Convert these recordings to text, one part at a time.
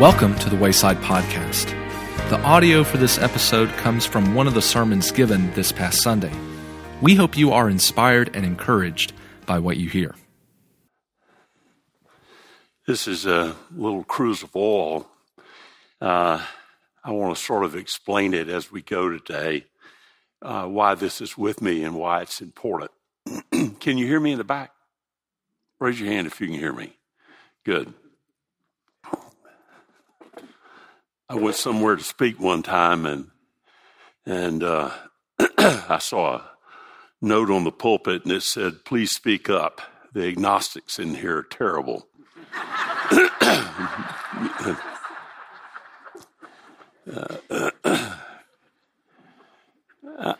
Welcome to the Wayside Podcast. The audio for this episode comes from one of the sermons given this past Sunday. We hope you are inspired and encouraged by what you hear. This is a little cruse of oil. Uh, I want to sort of explain it as we go today, uh, why this is with me and why it's important. can you hear me in the back? Raise your hand if you can hear me. Good. I went somewhere to speak one time, and and uh, I saw a note on the pulpit, and it said, "Please speak up. The agnostics in here are terrible." uh,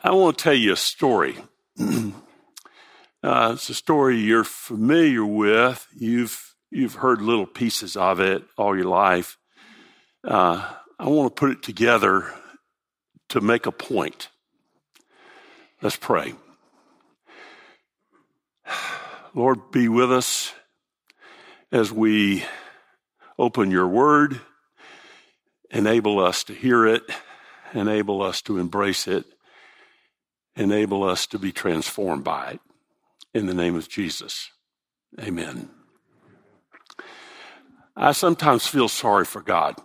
I want to tell you a story. uh, it's a story you're familiar with. You've you've heard little pieces of it all your life. Uh, I want to put it together to make a point. Let's pray. Lord, be with us as we open your word, enable us to hear it, enable us to embrace it, enable us to be transformed by it. In the name of Jesus, amen. I sometimes feel sorry for God.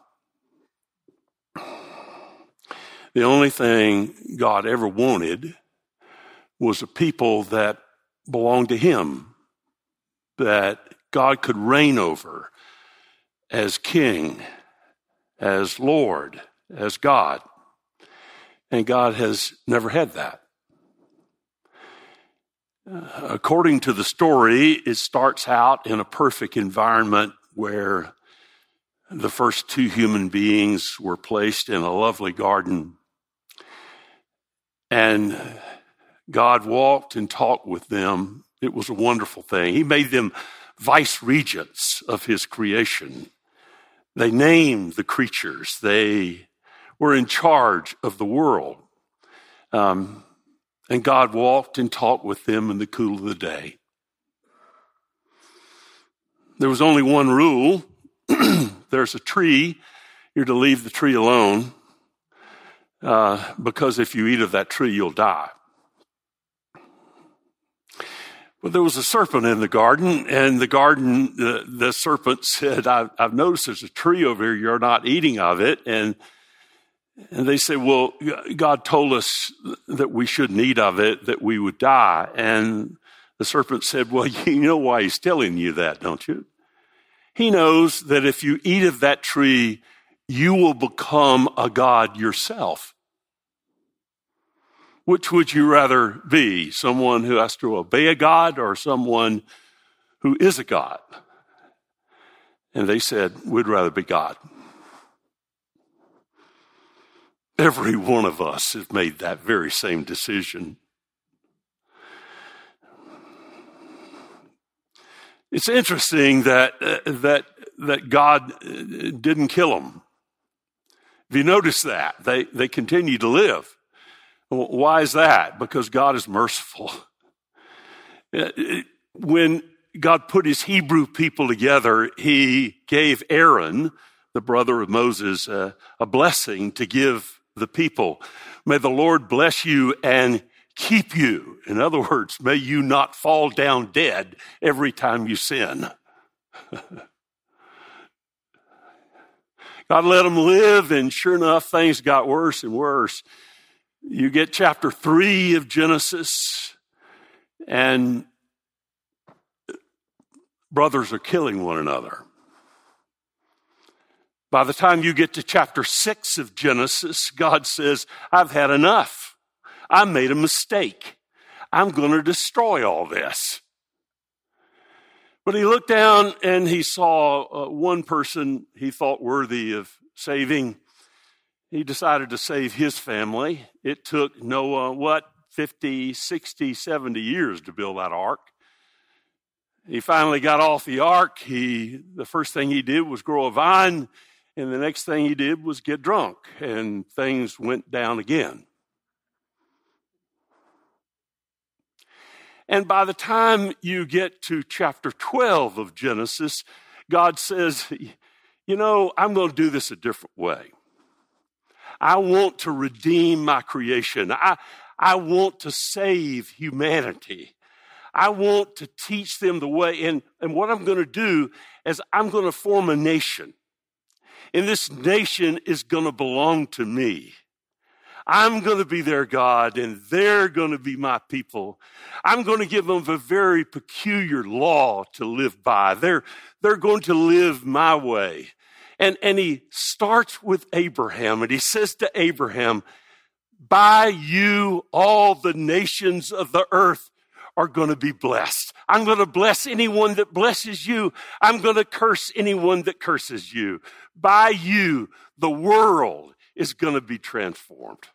The only thing God ever wanted was a people that belonged to Him, that God could reign over as King, as Lord, as God. And God has never had that. according to the story, it starts out in a perfect environment where the first two human beings were placed in a lovely garden and God walked and talked with them. It was a wonderful thing. He made them vice regents of his creation. They named the creatures, they were in charge of the world. Um, and God walked and talked with them in the cool of the day. There was only one rule there's a tree, you're to leave the tree alone uh, because if you eat of that tree, you'll die. But there was a serpent in the garden, and the garden, the, the serpent said, I've, I've, noticed there's a tree over here, you're not eating of it. And, and they said, Well, God told us that we shouldn't eat of it, that we would die. And the serpent said, Well, you know why he's telling you that, don't you? He knows that if you eat of that tree, you will become a God yourself. Which would you rather be? Someone who has to obey a God or someone who is a God? And they said, We'd rather be God. Every one of us has made that very same decision. It's interesting that, uh, that, that God uh, didn't kill them. If you notice that, they, they continue to live. Why is that? Because God is merciful. When God put his Hebrew people together, he gave Aaron, the brother of Moses, uh, a blessing to give the people. May the Lord bless you and keep you. In other words, may you not fall down dead every time you sin. God let them live, and sure enough, things got worse and worse. You get chapter three of Genesis, and brothers are killing one another. By the time you get to chapter six of Genesis, God says, I've had enough. I made a mistake. I'm going to destroy all this. But he looked down and he saw uh, one person he thought worthy of saving he decided to save his family. It took Noah, what, 50, 60, 70 years to build that ark. He finally got off the ark. He, the first thing he did was grow a vine, and the next thing he did was get drunk, and things went down again. And by the time you get to chapter 12 of Genesis, God says, you know, I'm going to do this a different way. I want to redeem my creation. I, I want to save humanity. I want to teach them the way. And, and what I'm going to do is I'm going to form a nation. And this nation is going to belong to me. I'm going to be their God and they're going to be my people. I'm going to give them a very peculiar law to live by. They're, they're going to live my way. And, and he starts with Abraham and he says to Abraham, by you, all the nations of the earth are going to be blessed. I'm going to bless anyone that blesses you. I'm going to curse anyone that curses you. By you, the world is going to be transformed.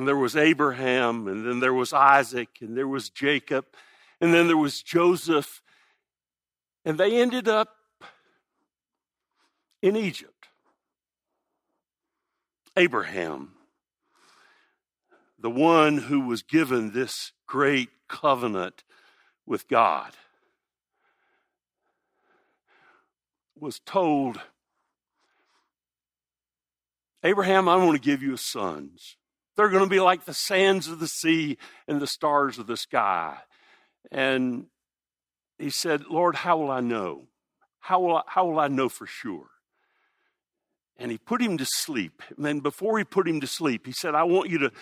And there was Abraham, and then there was Isaac, and there was Jacob, and then there was Joseph. And they ended up in Egypt. Abraham, the one who was given this great covenant with God, was told, Abraham, I want to give you sons. They're going to be like the sands of the sea and the stars of the sky. And he said, Lord, how will I know? How will I, how will I know for sure? And he put him to sleep. And then before he put him to sleep, he said, I want you to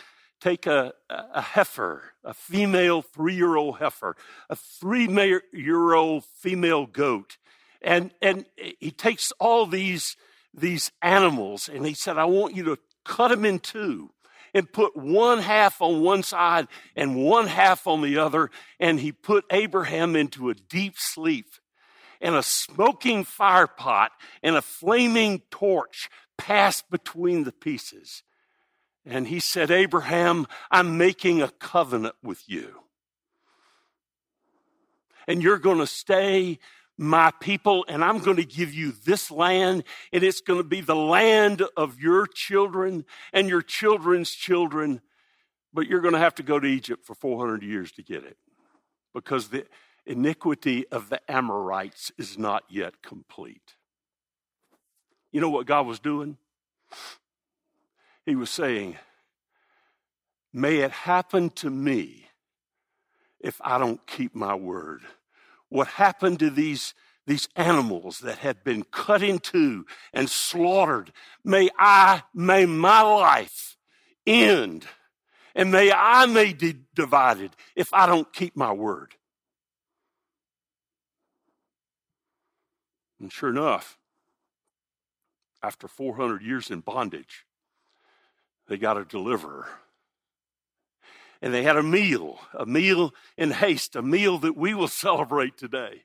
take a, a heifer, a female three year old heifer, a three year old female goat. And, and he takes all these, these animals and he said, I want you to cut them in two and put one half on one side and one half on the other. And he put Abraham into a deep sleep. And a smoking fire pot and a flaming torch passed between the pieces. And he said, Abraham, I'm making a covenant with you. And you're going to stay my people, and I'm going to give you this land, and it's going to be the land of your children and your children's children. But you're going to have to go to Egypt for 400 years to get it because the iniquity of the Amorites is not yet complete. You know what God was doing? He was saying, May it happen to me if I don't keep my word what happened to these, these animals that had been cut in two and slaughtered. May I, may my life end and may I may be divided if I don't keep my word. And sure enough, after 400 years in bondage, they got a deliverer and they had a meal, a meal in haste, a meal that we will celebrate today.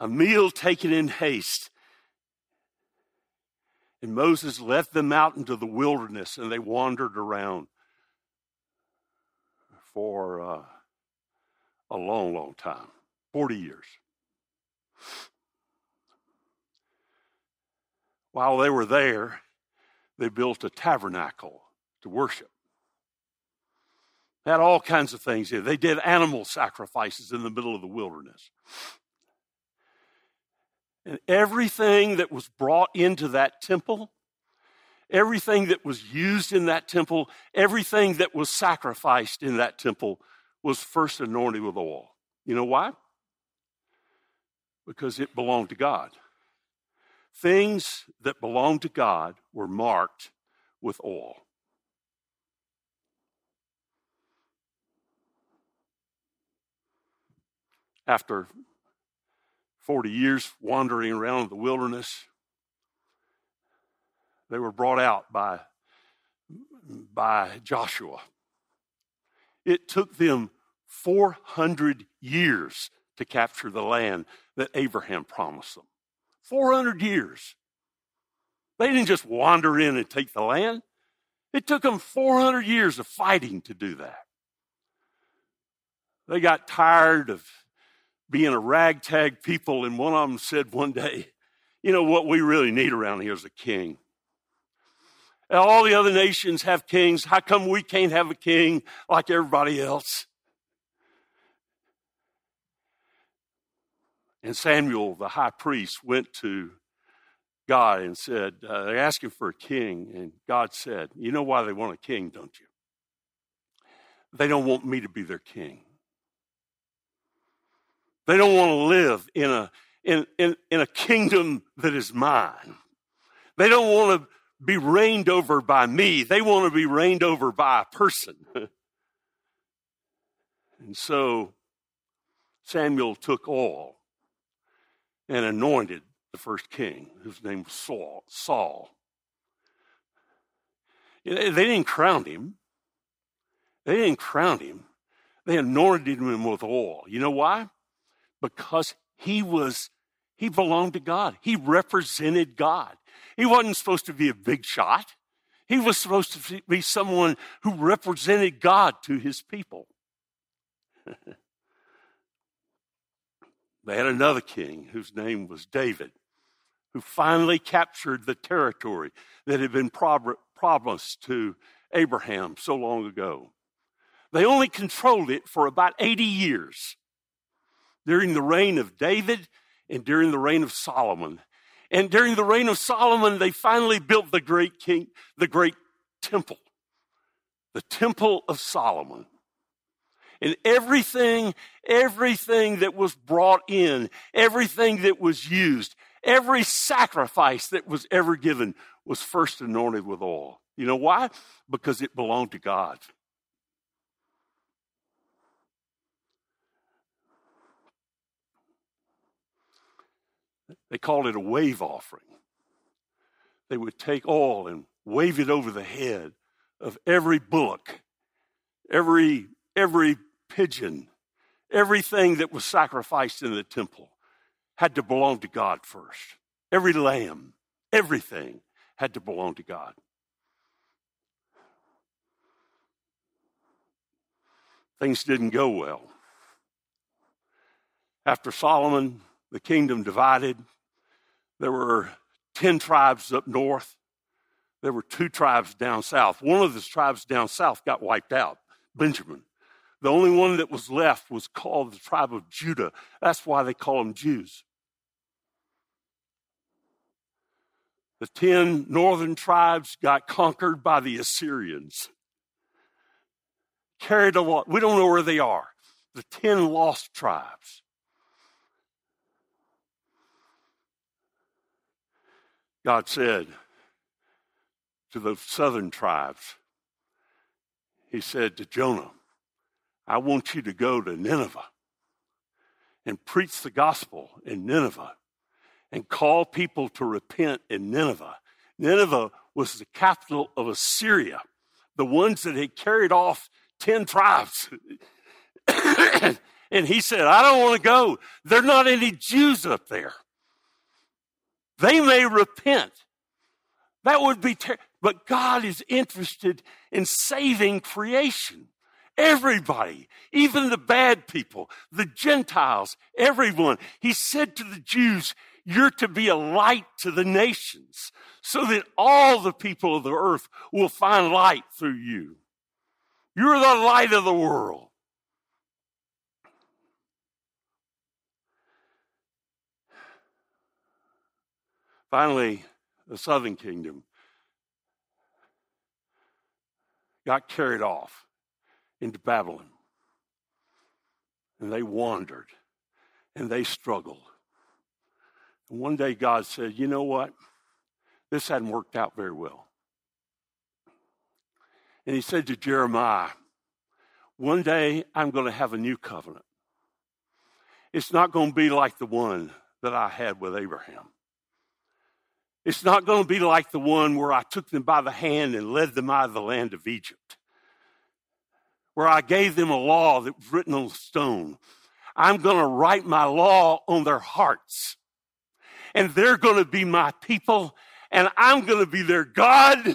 A meal taken in haste. And Moses led them out into the wilderness and they wandered around for uh, a long, long time 40 years. While they were there, they built a tabernacle to worship. They had all kinds of things here. They did animal sacrifices in the middle of the wilderness. And everything that was brought into that temple, everything that was used in that temple, everything that was sacrificed in that temple was first anointed with oil. You know why? Because it belonged to God. Things that belonged to God were marked with oil. After 40 years wandering around the wilderness, they were brought out by, by Joshua. It took them 400 years to capture the land that Abraham promised them. 400 years. They didn't just wander in and take the land. It took them 400 years of fighting to do that. They got tired of being a ragtag people, and one of them said one day, You know what we really need around here is a king. All the other nations have kings. How come we can't have a king like everybody else? And Samuel, the high priest, went to God and said, uh, They're asking for a king. And God said, You know why they want a king, don't you? They don't want me to be their king. They don't want to live in a, in, in, in a kingdom that is mine. They don't want to be reigned over by me. They want to be reigned over by a person. and so Samuel took oil and anointed the first king, whose name was Saul. Saul. They didn't crown him. They didn't crown him. They anointed him with oil. You know why? Because he was, he belonged to God. He represented God. He wasn't supposed to be a big shot. He was supposed to be someone who represented God to his people. they had another king whose name was David, who finally captured the territory that had been promised to Abraham so long ago. They only controlled it for about 80 years during the reign of David and during the reign of Solomon. And during the reign of Solomon, they finally built the great king, the great temple, the temple of Solomon. And everything, everything that was brought in, everything that was used, every sacrifice that was ever given was first anointed with oil. You know why? Because it belonged to God. They called it a wave offering. They would take oil and wave it over the head of every bullock, every, every pigeon, everything that was sacrificed in the temple had to belong to God first. Every lamb, everything had to belong to God. Things didn't go well. After Solomon, the kingdom divided. There were 10 tribes up north. There were two tribes down south. One of the tribes down south got wiped out, Benjamin. The only one that was left was called the tribe of Judah. That's why they call them Jews. The 10 northern tribes got conquered by the Assyrians. Carried a lot. We don't know where they are. The 10 lost tribes. God said to the southern tribes, He said to Jonah, I want you to go to Nineveh and preach the gospel in Nineveh and call people to repent in Nineveh. Nineveh was the capital of Assyria, the ones that had carried off 10 tribes. and he said, I don't want to go. There are not any Jews up there. They may repent. That would be terrible. But God is interested in saving creation. Everybody, even the bad people, the Gentiles, everyone. He said to the Jews, You're to be a light to the nations so that all the people of the earth will find light through you. You're the light of the world. Finally, the southern kingdom got carried off into Babylon. And they wandered and they struggled. And one day God said, You know what? This hadn't worked out very well. And he said to Jeremiah, One day I'm going to have a new covenant. It's not going to be like the one that I had with Abraham. It's not going to be like the one where I took them by the hand and led them out of the land of Egypt, where I gave them a law that was written on stone. I'm going to write my law on their hearts, and they're going to be my people, and I'm going to be their God,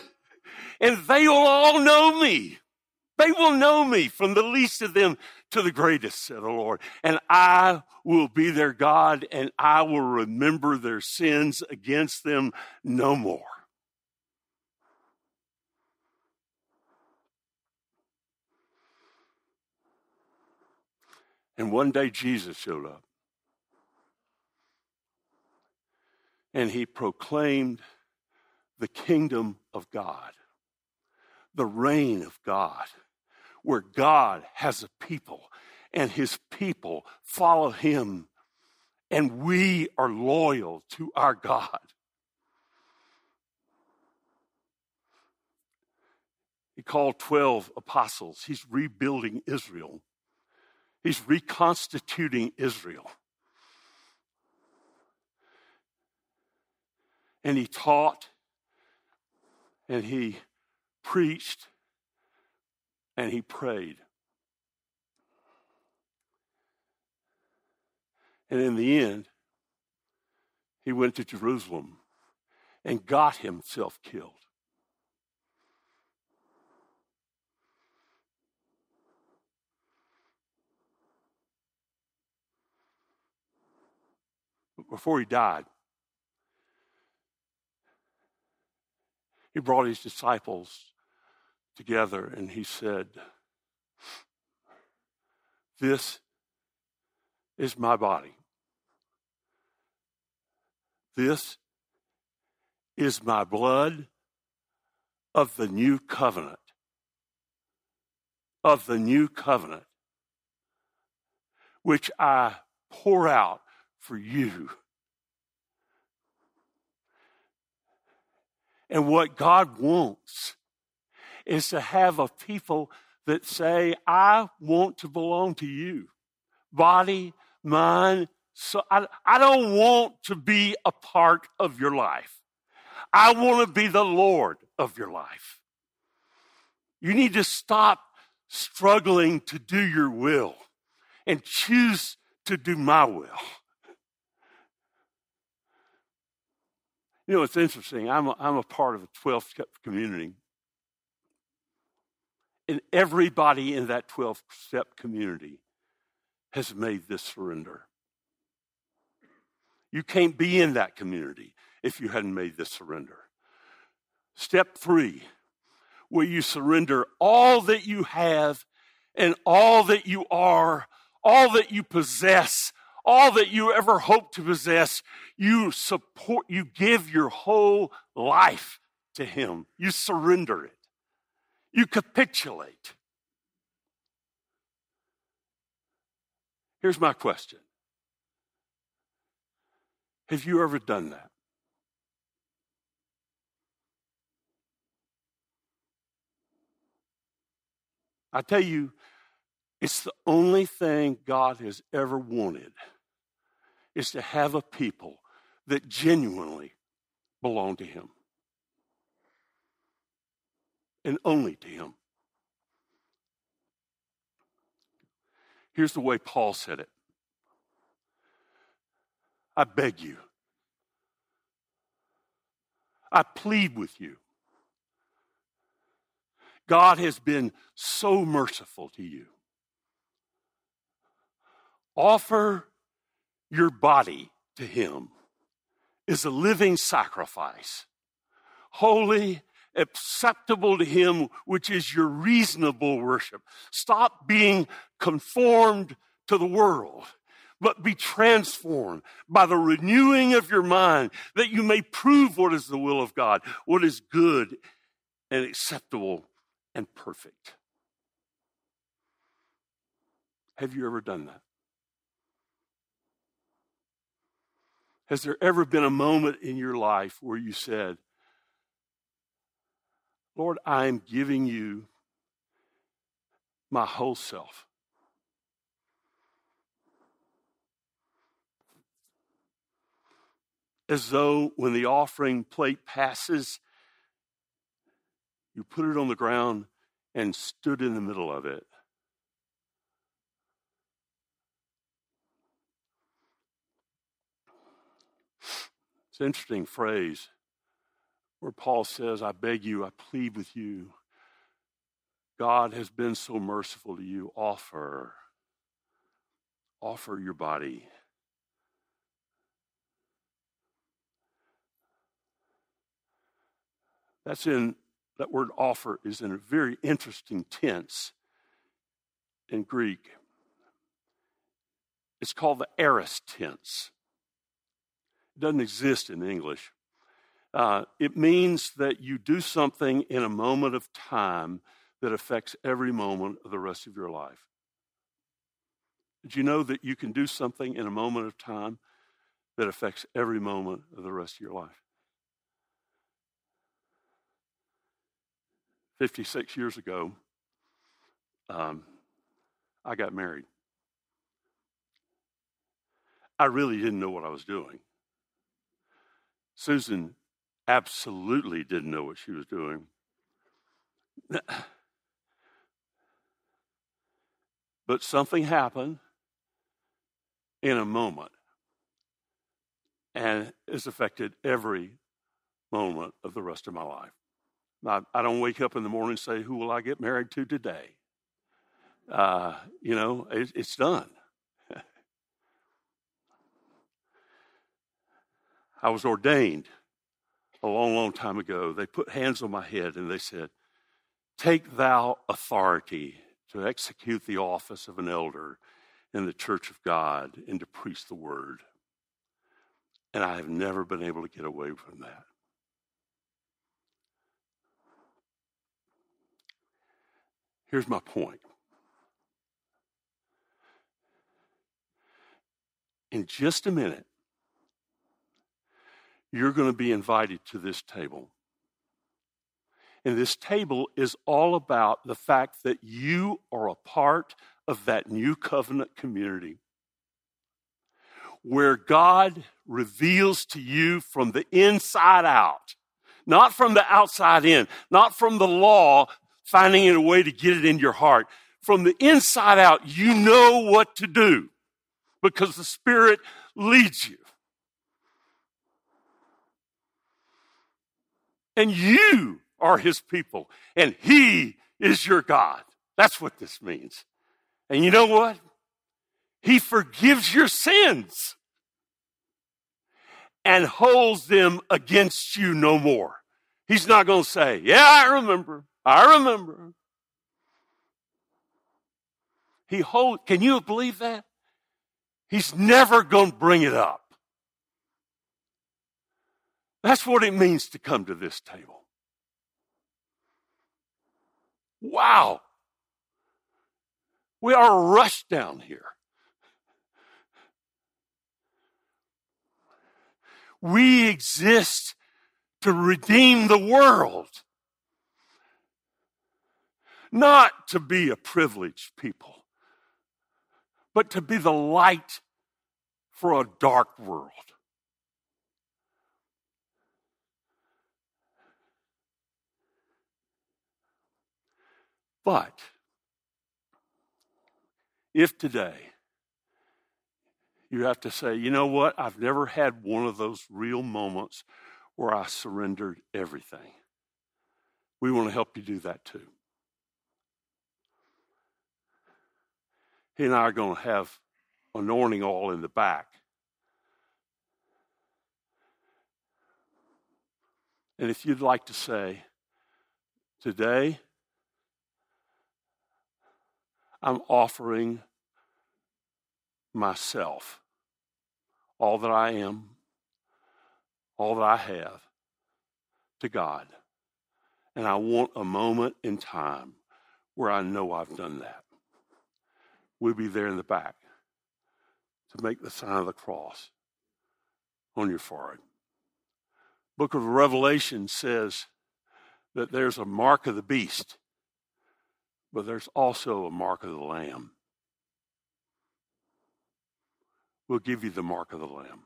and they will all know me. They will know me from the least of them to the greatest, said the Lord. And I will be their God, and I will remember their sins against them no more. And one day Jesus showed up. and he proclaimed the kingdom of God, the reign of God, where God has a people and his people follow him, and we are loyal to our God. He called 12 apostles. He's rebuilding Israel. He's reconstituting Israel. And he taught and he preached and he prayed. And in the end, he went to Jerusalem and got himself killed. Before he died, he brought his disciples together and he said, This is my body. This is my blood of the new covenant. Of the new covenant, which I pour out for you. And what God wants is to have a people that say, I want to belong to you. Body, mind, so I, I don't want to be a part of your life. I want to be the Lord of your life. You need to stop struggling to do your will and choose to do my will. You know, it's interesting. I'm a, I'm a part of a 12 step community. And everybody in that 12 step community has made this surrender. You can't be in that community if you hadn't made this surrender. Step three, where you surrender all that you have and all that you are, all that you possess, all that you ever hope to possess, you support, you give your whole life to Him. You surrender it. You capitulate. Here's my question Have you ever done that? I tell you, it's the only thing God has ever wanted is to have a people that genuinely belong to Him and only to Him. Here's the way Paul said it I beg you, I plead with you. God has been so merciful to you. Offer your body to Him is a living sacrifice, holy, acceptable to Him, which is your reasonable worship. Stop being conformed to the world, but be transformed by the renewing of your mind that you may prove what is the will of God, what is good and acceptable and perfect. Have you ever done that? Has there ever been a moment in your life where you said, Lord, I'm giving you my whole self? As though when the offering plate passes, you put it on the ground and stood in the middle of it. It's an interesting phrase where Paul says, I beg you, I plead with you. God has been so merciful to you. Offer, offer your body. That's in, that word offer is in a very interesting tense in Greek. It's called the aorist tense. It doesn't exist in English. Uh, it means that you do something in a moment of time that affects every moment of the rest of your life. Did you know that you can do something in a moment of time that affects every moment of the rest of your life? 56 years ago, um, I got married. I really didn't know what I was doing. Susan absolutely didn't know what she was doing. But something happened in a moment and has affected every moment of the rest of my life. I, I don't wake up in the morning and say, Who will I get married to today? Uh, you know, it, it's done. I was ordained a long, long time ago. They put hands on my head and they said, Take thou authority to execute the office of an elder in the church of God and to preach the word. And I have never been able to get away from that. Here's my point. In just a minute, you're going to be invited to this table. And this table is all about the fact that you are a part of that new covenant community where God reveals to you from the inside out, not from the outside in, not from the law finding a way to get it in your heart. From the inside out, you know what to do because the Spirit leads you. And you are his people, and he is your God. That's what this means. And you know what? He forgives your sins and holds them against you no more. He's not going to say, Yeah, I remember. I remember. He hold, can you believe that? He's never going to bring it up. That's what it means to come to this table. Wow. We are rushed down here. We exist to redeem the world, not to be a privileged people, but to be the light for a dark world. But if today you have to say, you know what, I've never had one of those real moments where I surrendered everything, we want to help you do that too. He and I are going to have anointing oil in the back. And if you'd like to say, today, I'm offering myself, all that I am, all that I have, to God. And I want a moment in time where I know I've done that. We'll be there in the back to make the sign of the cross on your forehead. Book of Revelation says that there's a mark of the beast but there's also a mark of the Lamb. We'll give you the mark of the Lamb.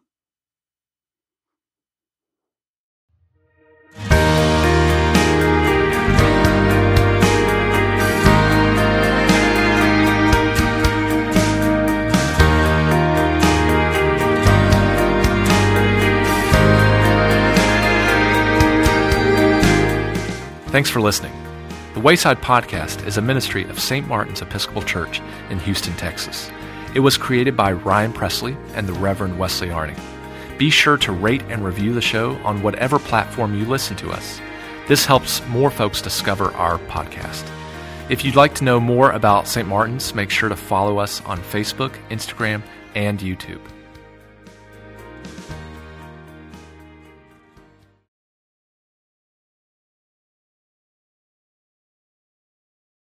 Thanks for listening. Wayside Podcast is a ministry of St. Martin's Episcopal Church in Houston, Texas. It was created by Ryan Presley and the Reverend Wesley Arning. Be sure to rate and review the show on whatever platform you listen to us. This helps more folks discover our podcast. If you'd like to know more about St. Martin's, make sure to follow us on Facebook, Instagram, and YouTube.